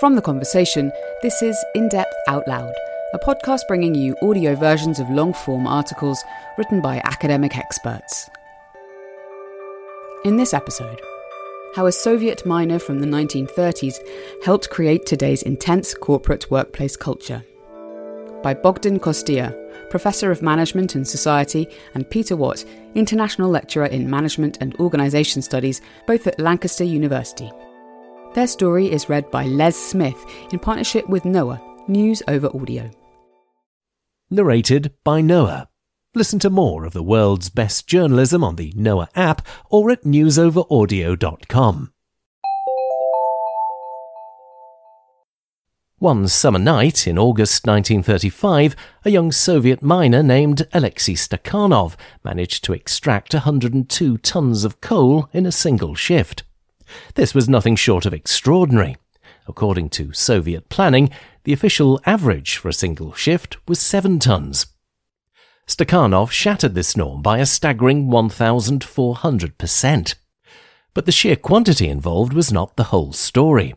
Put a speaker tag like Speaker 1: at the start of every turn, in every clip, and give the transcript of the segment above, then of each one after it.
Speaker 1: From the conversation, this is In Depth Out Loud, a podcast bringing you audio versions of long form articles written by academic experts. In this episode, how a Soviet miner from the 1930s helped create today's intense corporate workplace culture. By Bogdan Costea, Professor of Management and Society, and Peter Watt, International Lecturer in Management and Organisation Studies, both at Lancaster University. Their story is read by Les Smith in partnership with Noa, News Over Audio.
Speaker 2: Narrated by Noa. Listen to more of the world's best journalism on the Noa app or at newsoveraudio.com. One summer night in August 1935, a young Soviet miner named Alexei Stakhanov managed to extract 102 tons of coal in a single shift. This was nothing short of extraordinary. According to Soviet planning, the official average for a single shift was seven tons. Stakhanov shattered this norm by a staggering 1,400%. But the sheer quantity involved was not the whole story.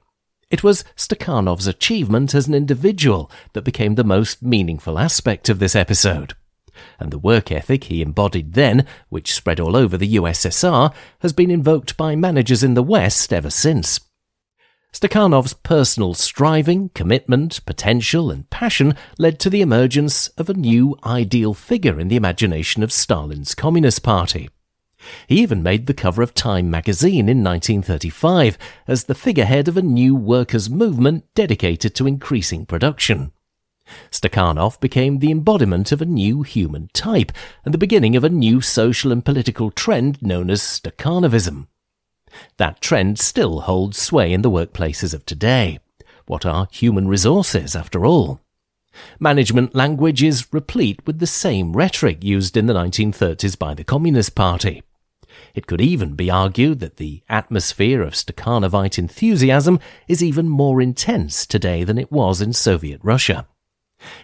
Speaker 2: It was Stakhanov's achievement as an individual that became the most meaningful aspect of this episode and the work ethic he embodied then, which spread all over the USSR, has been invoked by managers in the West ever since. Stakhanov's personal striving, commitment, potential, and passion led to the emergence of a new ideal figure in the imagination of Stalin's Communist Party. He even made the cover of Time magazine in 1935 as the figurehead of a new workers' movement dedicated to increasing production. Stakhanov became the embodiment of a new human type and the beginning of a new social and political trend known as Stakhanovism. That trend still holds sway in the workplaces of today. What are human resources, after all? Management language is replete with the same rhetoric used in the 1930s by the Communist Party. It could even be argued that the atmosphere of Stakhanovite enthusiasm is even more intense today than it was in Soviet Russia.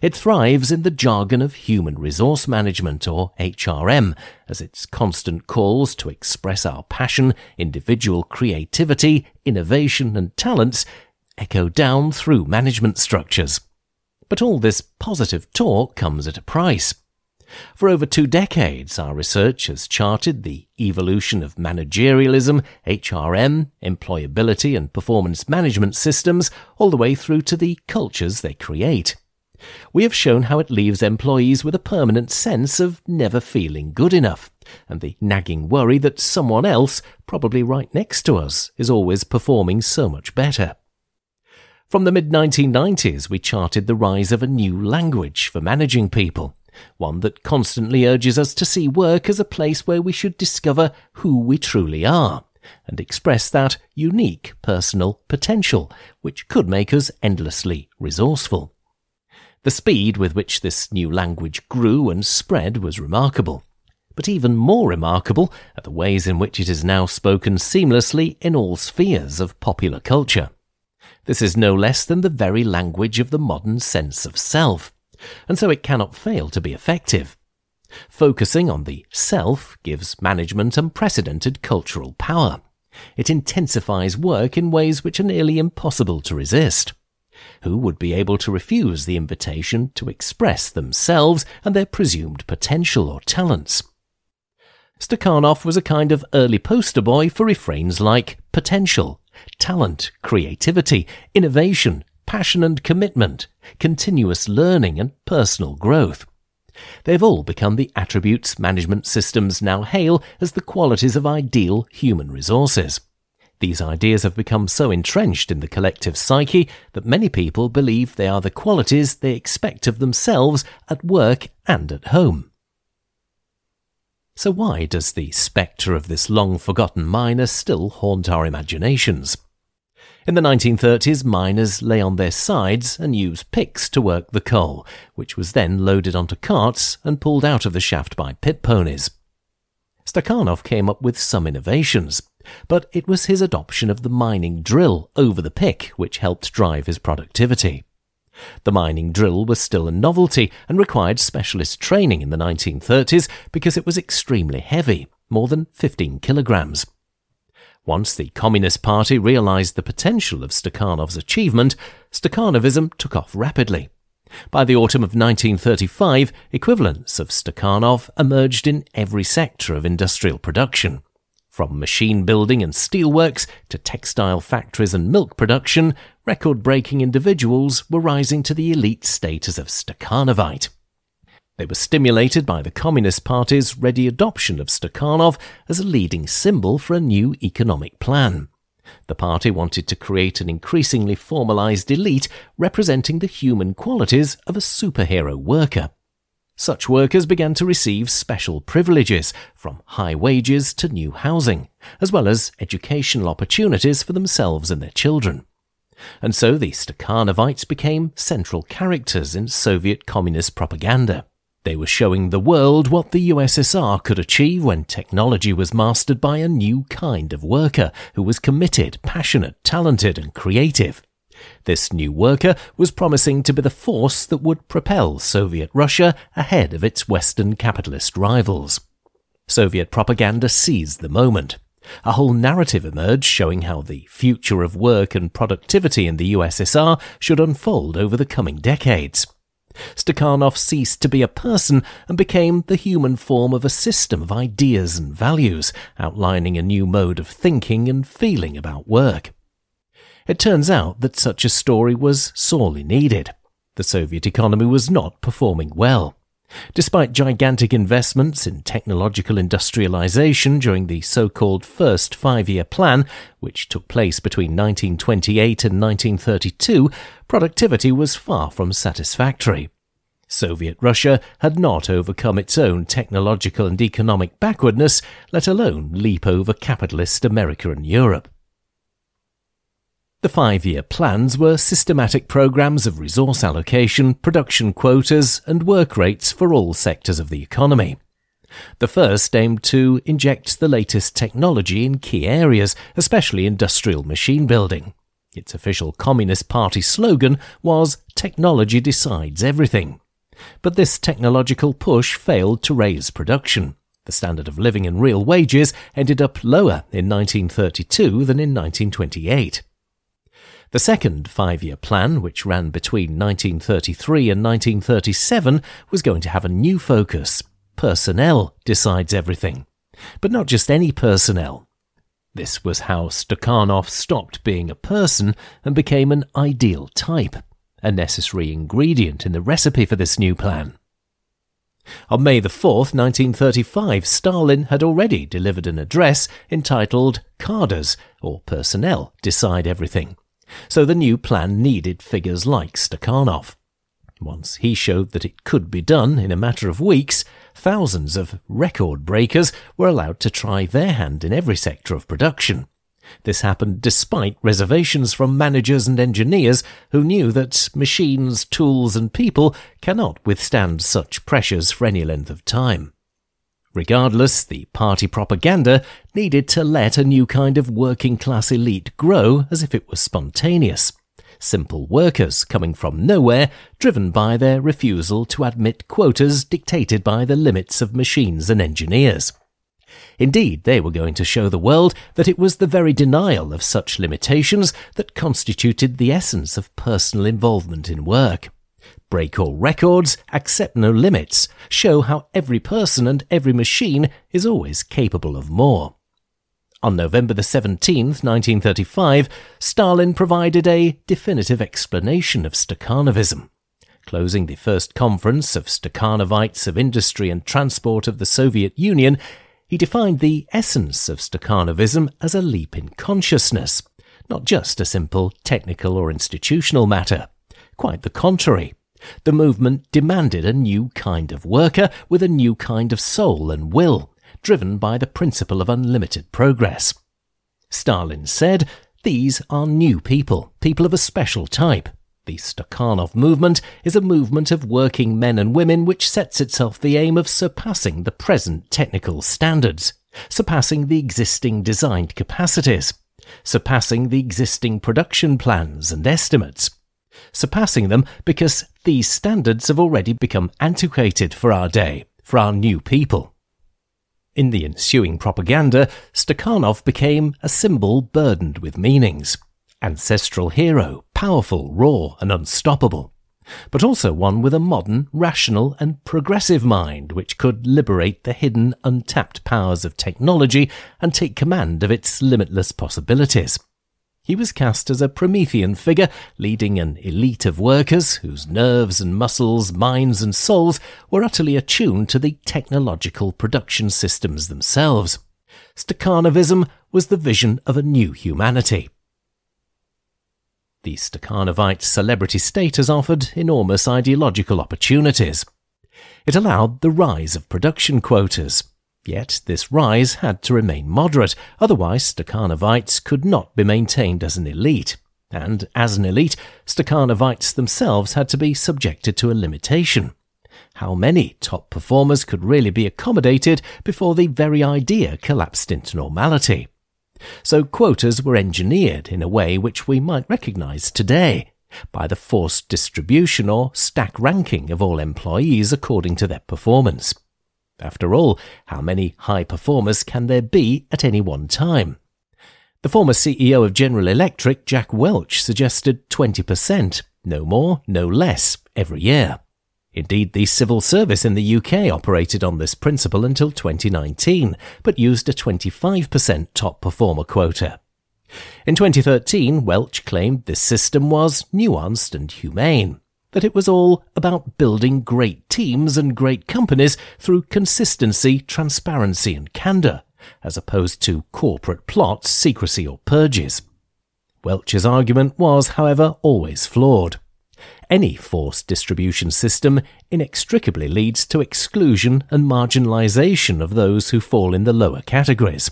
Speaker 2: It thrives in the jargon of human resource management, or HRM, as its constant calls to express our passion, individual creativity, innovation, and talents echo down through management structures. But all this positive talk comes at a price. For over two decades, our research has charted the evolution of managerialism, HRM, employability, and performance management systems, all the way through to the cultures they create we have shown how it leaves employees with a permanent sense of never feeling good enough, and the nagging worry that someone else, probably right next to us, is always performing so much better. From the mid 1990s, we charted the rise of a new language for managing people, one that constantly urges us to see work as a place where we should discover who we truly are and express that unique personal potential, which could make us endlessly resourceful. The speed with which this new language grew and spread was remarkable. But even more remarkable are the ways in which it is now spoken seamlessly in all spheres of popular culture. This is no less than the very language of the modern sense of self, and so it cannot fail to be effective. Focusing on the self gives management unprecedented cultural power. It intensifies work in ways which are nearly impossible to resist who would be able to refuse the invitation to express themselves and their presumed potential or talents. Stakhanov was a kind of early poster boy for refrains like potential, talent, creativity, innovation, passion and commitment, continuous learning and personal growth. They've all become the attributes management systems now hail as the qualities of ideal human resources. These ideas have become so entrenched in the collective psyche that many people believe they are the qualities they expect of themselves at work and at home. So why does the spectre of this long forgotten miner still haunt our imaginations? In the 1930s, miners lay on their sides and used picks to work the coal, which was then loaded onto carts and pulled out of the shaft by pit ponies. Stakhanov came up with some innovations, but it was his adoption of the mining drill over the pick which helped drive his productivity. The mining drill was still a novelty and required specialist training in the 1930s because it was extremely heavy, more than 15 kilograms. Once the Communist Party realized the potential of Stakhanov's achievement, Stakhanovism took off rapidly. By the autumn of 1935, equivalents of Stakhanov emerged in every sector of industrial production. From machine building and steelworks to textile factories and milk production, record breaking individuals were rising to the elite status of Stakhanovite. They were stimulated by the Communist Party's ready adoption of Stakhanov as a leading symbol for a new economic plan. The party wanted to create an increasingly formalized elite representing the human qualities of a superhero worker. Such workers began to receive special privileges, from high wages to new housing, as well as educational opportunities for themselves and their children. And so the Stakhanovites became central characters in Soviet communist propaganda. They were showing the world what the USSR could achieve when technology was mastered by a new kind of worker who was committed, passionate, talented, and creative. This new worker was promising to be the force that would propel Soviet Russia ahead of its Western capitalist rivals. Soviet propaganda seized the moment. A whole narrative emerged showing how the future of work and productivity in the USSR should unfold over the coming decades. Stakhanov ceased to be a person and became the human form of a system of ideas and values, outlining a new mode of thinking and feeling about work. It turns out that such a story was sorely needed. The Soviet economy was not performing well. Despite gigantic investments in technological industrialization during the so-called first five-year plan, which took place between 1928 and 1932, productivity was far from satisfactory. Soviet Russia had not overcome its own technological and economic backwardness, let alone leap over capitalist America and Europe. The five year plans were systematic programs of resource allocation, production quotas, and work rates for all sectors of the economy. The first aimed to inject the latest technology in key areas, especially industrial machine building. Its official Communist Party slogan was Technology decides everything. But this technological push failed to raise production. The standard of living and real wages ended up lower in 1932 than in 1928. The second five year plan, which ran between 1933 and 1937, was going to have a new focus. Personnel decides everything. But not just any personnel. This was how Stakhanov stopped being a person and became an ideal type, a necessary ingredient in the recipe for this new plan. On May the 4th, 1935, Stalin had already delivered an address entitled Cadres, or Personnel, Decide Everything. So the new plan needed figures like Stakhanov. Once he showed that it could be done in a matter of weeks, thousands of record breakers were allowed to try their hand in every sector of production. This happened despite reservations from managers and engineers who knew that machines, tools, and people cannot withstand such pressures for any length of time. Regardless, the party propaganda needed to let a new kind of working class elite grow as if it was spontaneous. Simple workers coming from nowhere, driven by their refusal to admit quotas dictated by the limits of machines and engineers. Indeed, they were going to show the world that it was the very denial of such limitations that constituted the essence of personal involvement in work. Break all records, accept no limits, show how every person and every machine is always capable of more. On November the 17th, 1935, Stalin provided a definitive explanation of Stakhanovism. Closing the first conference of Stakhanovites of Industry and Transport of the Soviet Union, he defined the essence of Stakhanovism as a leap in consciousness, not just a simple technical or institutional matter. Quite the contrary. The movement demanded a new kind of worker with a new kind of soul and will, driven by the principle of unlimited progress. Stalin said, These are new people, people of a special type. The Stakhanov movement is a movement of working men and women which sets itself the aim of surpassing the present technical standards, surpassing the existing designed capacities, surpassing the existing production plans and estimates, surpassing them because these standards have already become antiquated for our day, for our new people. In the ensuing propaganda, Stakhanov became a symbol burdened with meanings. Ancestral hero, powerful, raw, and unstoppable. But also one with a modern, rational, and progressive mind which could liberate the hidden, untapped powers of technology and take command of its limitless possibilities. He was cast as a Promethean figure, leading an elite of workers whose nerves and muscles, minds and souls were utterly attuned to the technological production systems themselves. Stakhanovism was the vision of a new humanity. The Stakhanovite celebrity status offered enormous ideological opportunities. It allowed the rise of production quotas, Yet this rise had to remain moderate, otherwise Stakhanovites could not be maintained as an elite. And as an elite, Stakhanovites themselves had to be subjected to a limitation. How many top performers could really be accommodated before the very idea collapsed into normality? So quotas were engineered in a way which we might recognize today by the forced distribution or stack ranking of all employees according to their performance. After all, how many high performers can there be at any one time? The former CEO of General Electric, Jack Welch, suggested 20%, no more, no less, every year. Indeed, the civil service in the UK operated on this principle until 2019, but used a 25% top performer quota. In 2013, Welch claimed this system was nuanced and humane that it was all about building great teams and great companies through consistency, transparency, and candour, as opposed to corporate plots, secrecy, or purges. Welch's argument was, however, always flawed. Any forced distribution system inextricably leads to exclusion and marginalisation of those who fall in the lower categories.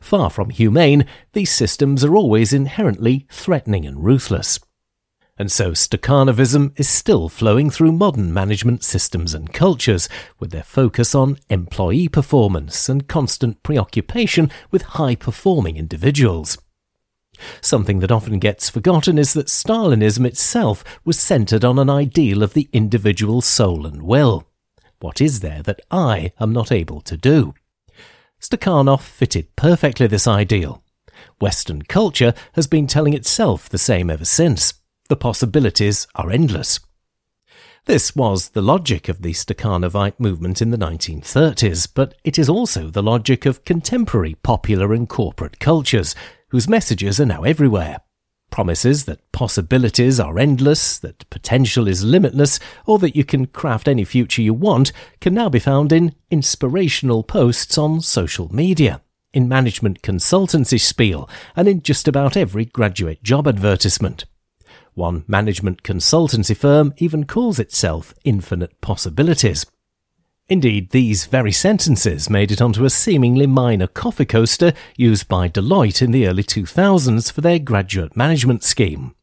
Speaker 2: Far from humane, these systems are always inherently threatening and ruthless. And so Stakhanovism is still flowing through modern management systems and cultures, with their focus on employee performance and constant preoccupation with high performing individuals. Something that often gets forgotten is that Stalinism itself was centered on an ideal of the individual soul and will. What is there that I am not able to do? Stakhanov fitted perfectly this ideal. Western culture has been telling itself the same ever since. The possibilities are endless. This was the logic of the Stakhanovite movement in the 1930s, but it is also the logic of contemporary popular and corporate cultures, whose messages are now everywhere. Promises that possibilities are endless, that potential is limitless, or that you can craft any future you want can now be found in inspirational posts on social media, in management consultancy spiel, and in just about every graduate job advertisement. One management consultancy firm even calls itself Infinite Possibilities. Indeed, these very sentences made it onto a seemingly minor coffee coaster used by Deloitte in the early 2000s for their graduate management scheme.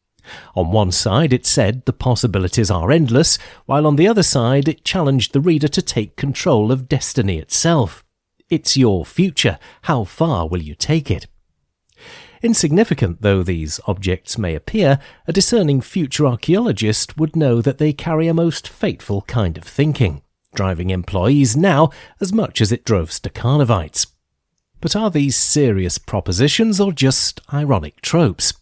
Speaker 2: On one side, it said the possibilities are endless, while on the other side, it challenged the reader to take control of destiny itself. It's your future. How far will you take it? Insignificant though these objects may appear, a discerning future archaeologist would know that they carry a most fateful kind of thinking, driving employees now as much as it drove Stakhanovites. But are these serious propositions or just ironic tropes?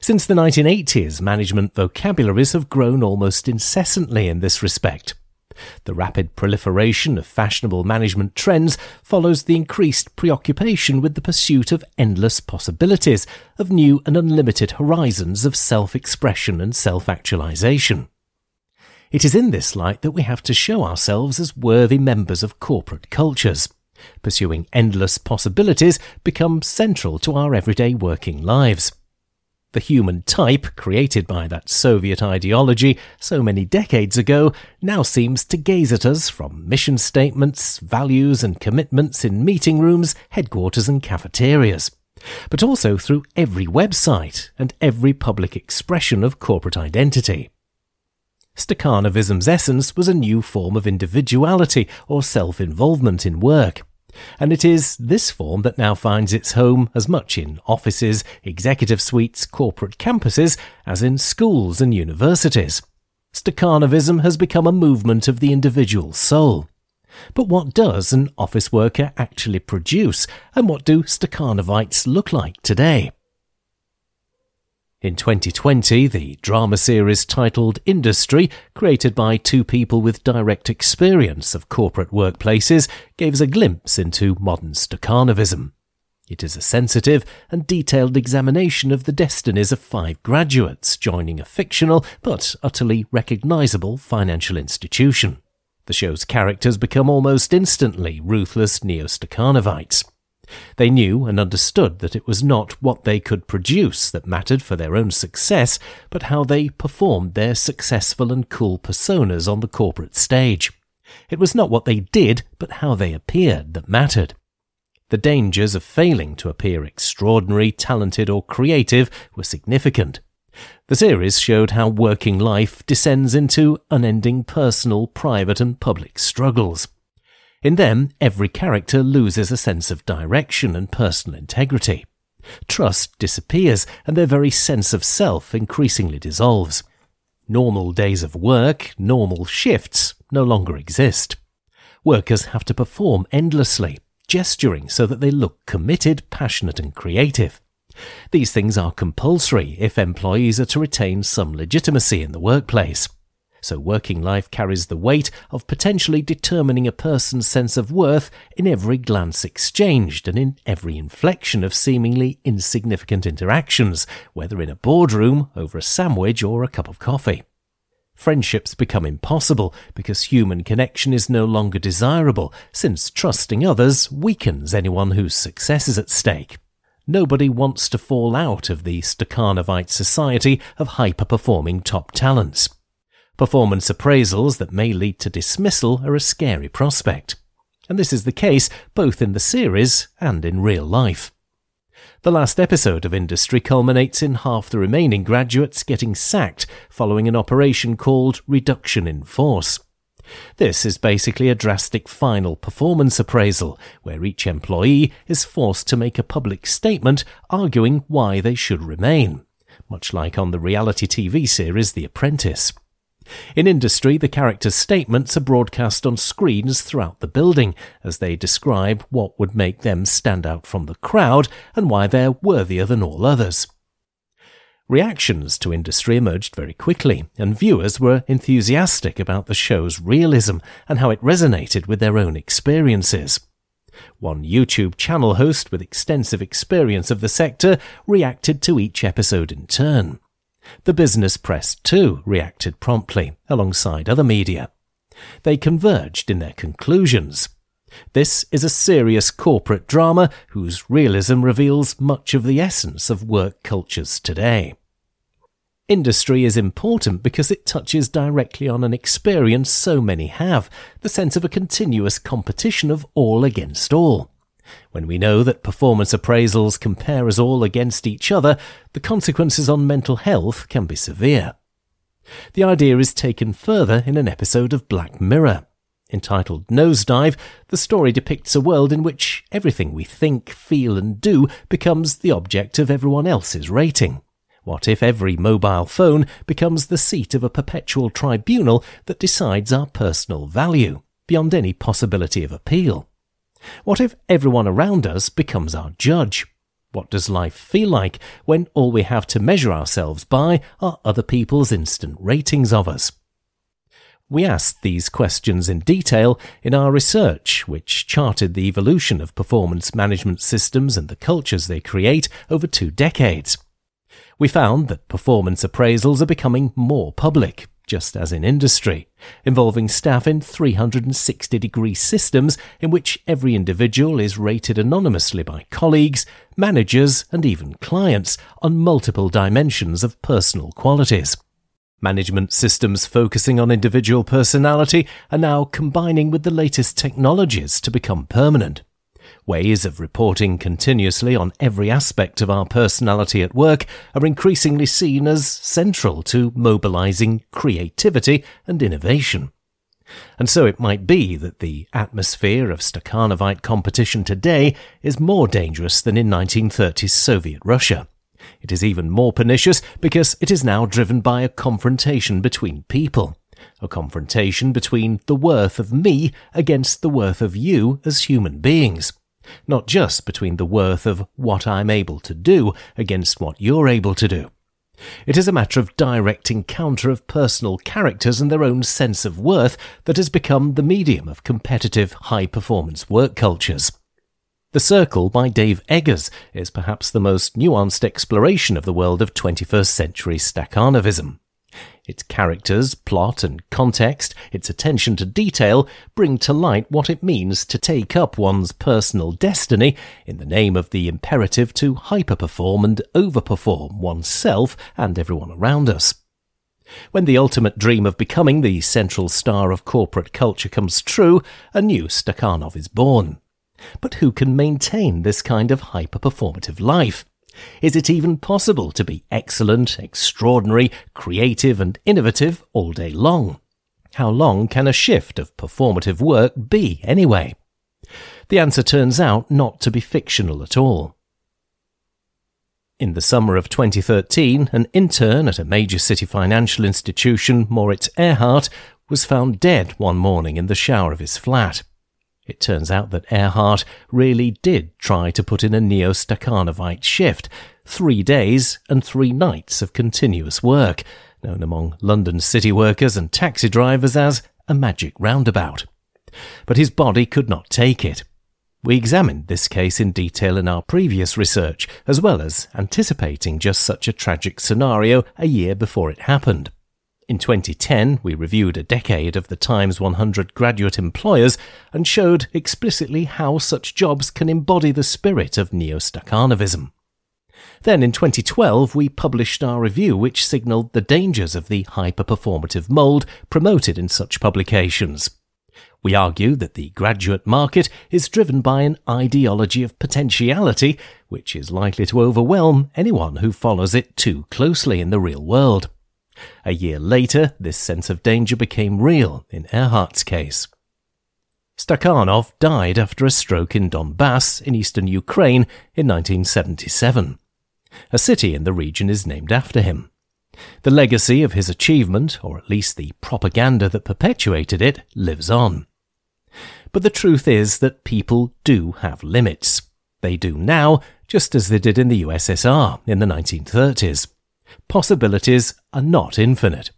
Speaker 2: Since the 1980s, management vocabularies have grown almost incessantly in this respect. The rapid proliferation of fashionable management trends follows the increased preoccupation with the pursuit of endless possibilities, of new and unlimited horizons of self expression and self actualization. It is in this light that we have to show ourselves as worthy members of corporate cultures. Pursuing endless possibilities becomes central to our everyday working lives. The human type, created by that Soviet ideology so many decades ago, now seems to gaze at us from mission statements, values, and commitments in meeting rooms, headquarters, and cafeterias, but also through every website and every public expression of corporate identity. Stakhanovism's essence was a new form of individuality or self involvement in work and it is this form that now finds its home as much in offices, executive suites, corporate campuses, as in schools and universities. Stakhanovism has become a movement of the individual soul. But what does an office worker actually produce, and what do Stakhanovites look like today? In 2020, the drama series titled Industry, created by two people with direct experience of corporate workplaces, gave us a glimpse into modern Stakhanovism. It is a sensitive and detailed examination of the destinies of five graduates joining a fictional but utterly recognizable financial institution. The show's characters become almost instantly ruthless neo-Stakhanovites. They knew and understood that it was not what they could produce that mattered for their own success, but how they performed their successful and cool personas on the corporate stage. It was not what they did, but how they appeared that mattered. The dangers of failing to appear extraordinary, talented, or creative were significant. The series showed how working life descends into unending personal, private, and public struggles. In them, every character loses a sense of direction and personal integrity. Trust disappears, and their very sense of self increasingly dissolves. Normal days of work, normal shifts, no longer exist. Workers have to perform endlessly, gesturing so that they look committed, passionate, and creative. These things are compulsory if employees are to retain some legitimacy in the workplace. So working life carries the weight of potentially determining a person's sense of worth in every glance exchanged and in every inflection of seemingly insignificant interactions, whether in a boardroom, over a sandwich, or a cup of coffee. Friendships become impossible because human connection is no longer desirable, since trusting others weakens anyone whose success is at stake. Nobody wants to fall out of the Stakhanovite society of hyper performing top talents. Performance appraisals that may lead to dismissal are a scary prospect. And this is the case both in the series and in real life. The last episode of Industry culminates in half the remaining graduates getting sacked following an operation called Reduction in Force. This is basically a drastic final performance appraisal, where each employee is forced to make a public statement arguing why they should remain, much like on the reality TV series The Apprentice. In industry, the characters' statements are broadcast on screens throughout the building as they describe what would make them stand out from the crowd and why they're worthier than all others. Reactions to industry emerged very quickly, and viewers were enthusiastic about the show's realism and how it resonated with their own experiences. One YouTube channel host with extensive experience of the sector reacted to each episode in turn. The business press, too, reacted promptly, alongside other media. They converged in their conclusions. This is a serious corporate drama whose realism reveals much of the essence of work cultures today. Industry is important because it touches directly on an experience so many have, the sense of a continuous competition of all against all. When we know that performance appraisals compare us all against each other, the consequences on mental health can be severe. The idea is taken further in an episode of Black Mirror. Entitled Nosedive, the story depicts a world in which everything we think, feel, and do becomes the object of everyone else's rating. What if every mobile phone becomes the seat of a perpetual tribunal that decides our personal value, beyond any possibility of appeal? What if everyone around us becomes our judge? What does life feel like when all we have to measure ourselves by are other people's instant ratings of us? We asked these questions in detail in our research, which charted the evolution of performance management systems and the cultures they create over two decades. We found that performance appraisals are becoming more public, just as in industry, involving staff in 360 degree systems in which every individual is rated anonymously by colleagues, managers, and even clients on multiple dimensions of personal qualities. Management systems focusing on individual personality are now combining with the latest technologies to become permanent. Ways of reporting continuously on every aspect of our personality at work are increasingly seen as central to mobilizing creativity and innovation. And so it might be that the atmosphere of Stakhanovite competition today is more dangerous than in 1930s Soviet Russia. It is even more pernicious because it is now driven by a confrontation between people a confrontation between the worth of me against the worth of you as human beings, not just between the worth of what I'm able to do against what you're able to do. It is a matter of direct encounter of personal characters and their own sense of worth that has become the medium of competitive high performance work cultures. The Circle by Dave Eggers is perhaps the most nuanced exploration of the world of 21st century Stakhanovism. Its characters, plot, and context, its attention to detail bring to light what it means to take up one's personal destiny in the name of the imperative to hyperperform and overperform oneself and everyone around us. When the ultimate dream of becoming the central star of corporate culture comes true, a new Stakhanov is born. But who can maintain this kind of hyper-performative life? Is it even possible to be excellent, extraordinary, creative, and innovative all day long? How long can a shift of performative work be, anyway? The answer turns out not to be fictional at all. In the summer of 2013, an intern at a major city financial institution, Moritz Erhardt, was found dead one morning in the shower of his flat. It turns out that Erhardt really did try to put in a neo Stakhanovite shift, three days and three nights of continuous work, known among London city workers and taxi drivers as a magic roundabout. But his body could not take it. We examined this case in detail in our previous research, as well as anticipating just such a tragic scenario a year before it happened. In 2010, we reviewed a decade of the Times 100 graduate employers and showed explicitly how such jobs can embody the spirit of neo Stakhanovism. Then in 2012, we published our review, which signalled the dangers of the hyper performative mould promoted in such publications. We argue that the graduate market is driven by an ideology of potentiality, which is likely to overwhelm anyone who follows it too closely in the real world. A year later, this sense of danger became real in Erhardt's case. Stakhanov died after a stroke in Donbass in eastern Ukraine in 1977. A city in the region is named after him. The legacy of his achievement, or at least the propaganda that perpetuated it, lives on. But the truth is that people do have limits. They do now, just as they did in the USSR in the 1930s possibilities are not infinite.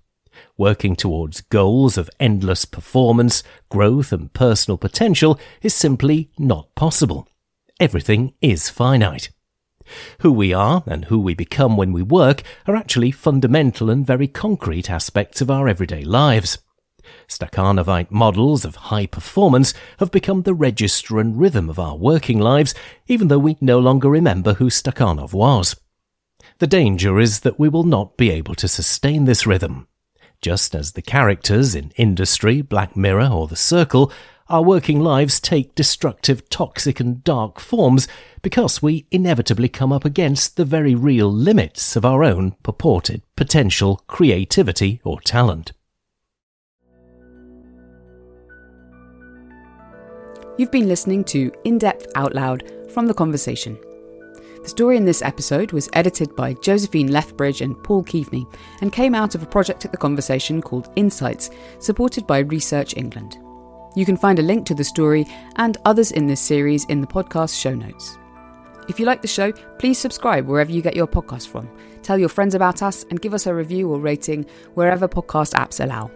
Speaker 2: Working towards goals of endless performance, growth, and personal potential is simply not possible. Everything is finite. Who we are and who we become when we work are actually fundamental and very concrete aspects of our everyday lives. Stakhanovite models of high performance have become the register and rhythm of our working lives, even though we no longer remember who Stakhanov was. The danger is that we will not be able to sustain this rhythm. Just as the characters in Industry, Black Mirror, or The Circle, our working lives take destructive, toxic, and dark forms because we inevitably come up against the very real limits of our own purported potential creativity or talent.
Speaker 1: You've been listening to In Depth Out Loud from The Conversation. The story in this episode was edited by Josephine Lethbridge and Paul Keaveny and came out of a project at The Conversation called Insights, supported by Research England. You can find a link to the story and others in this series in the podcast show notes. If you like the show, please subscribe wherever you get your podcast from. Tell your friends about us and give us a review or rating wherever podcast apps allow.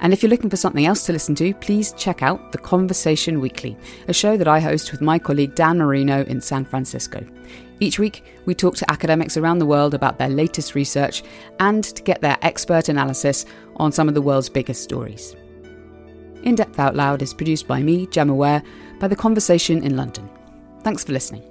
Speaker 1: And if you're looking for something else to listen to, please check out The Conversation Weekly, a show that I host with my colleague Dan Merino in San Francisco. Each week, we talk to academics around the world about their latest research and to get their expert analysis on some of the world's biggest stories. In Depth Out Loud is produced by me, Gemma Ware, by The Conversation in London. Thanks for listening.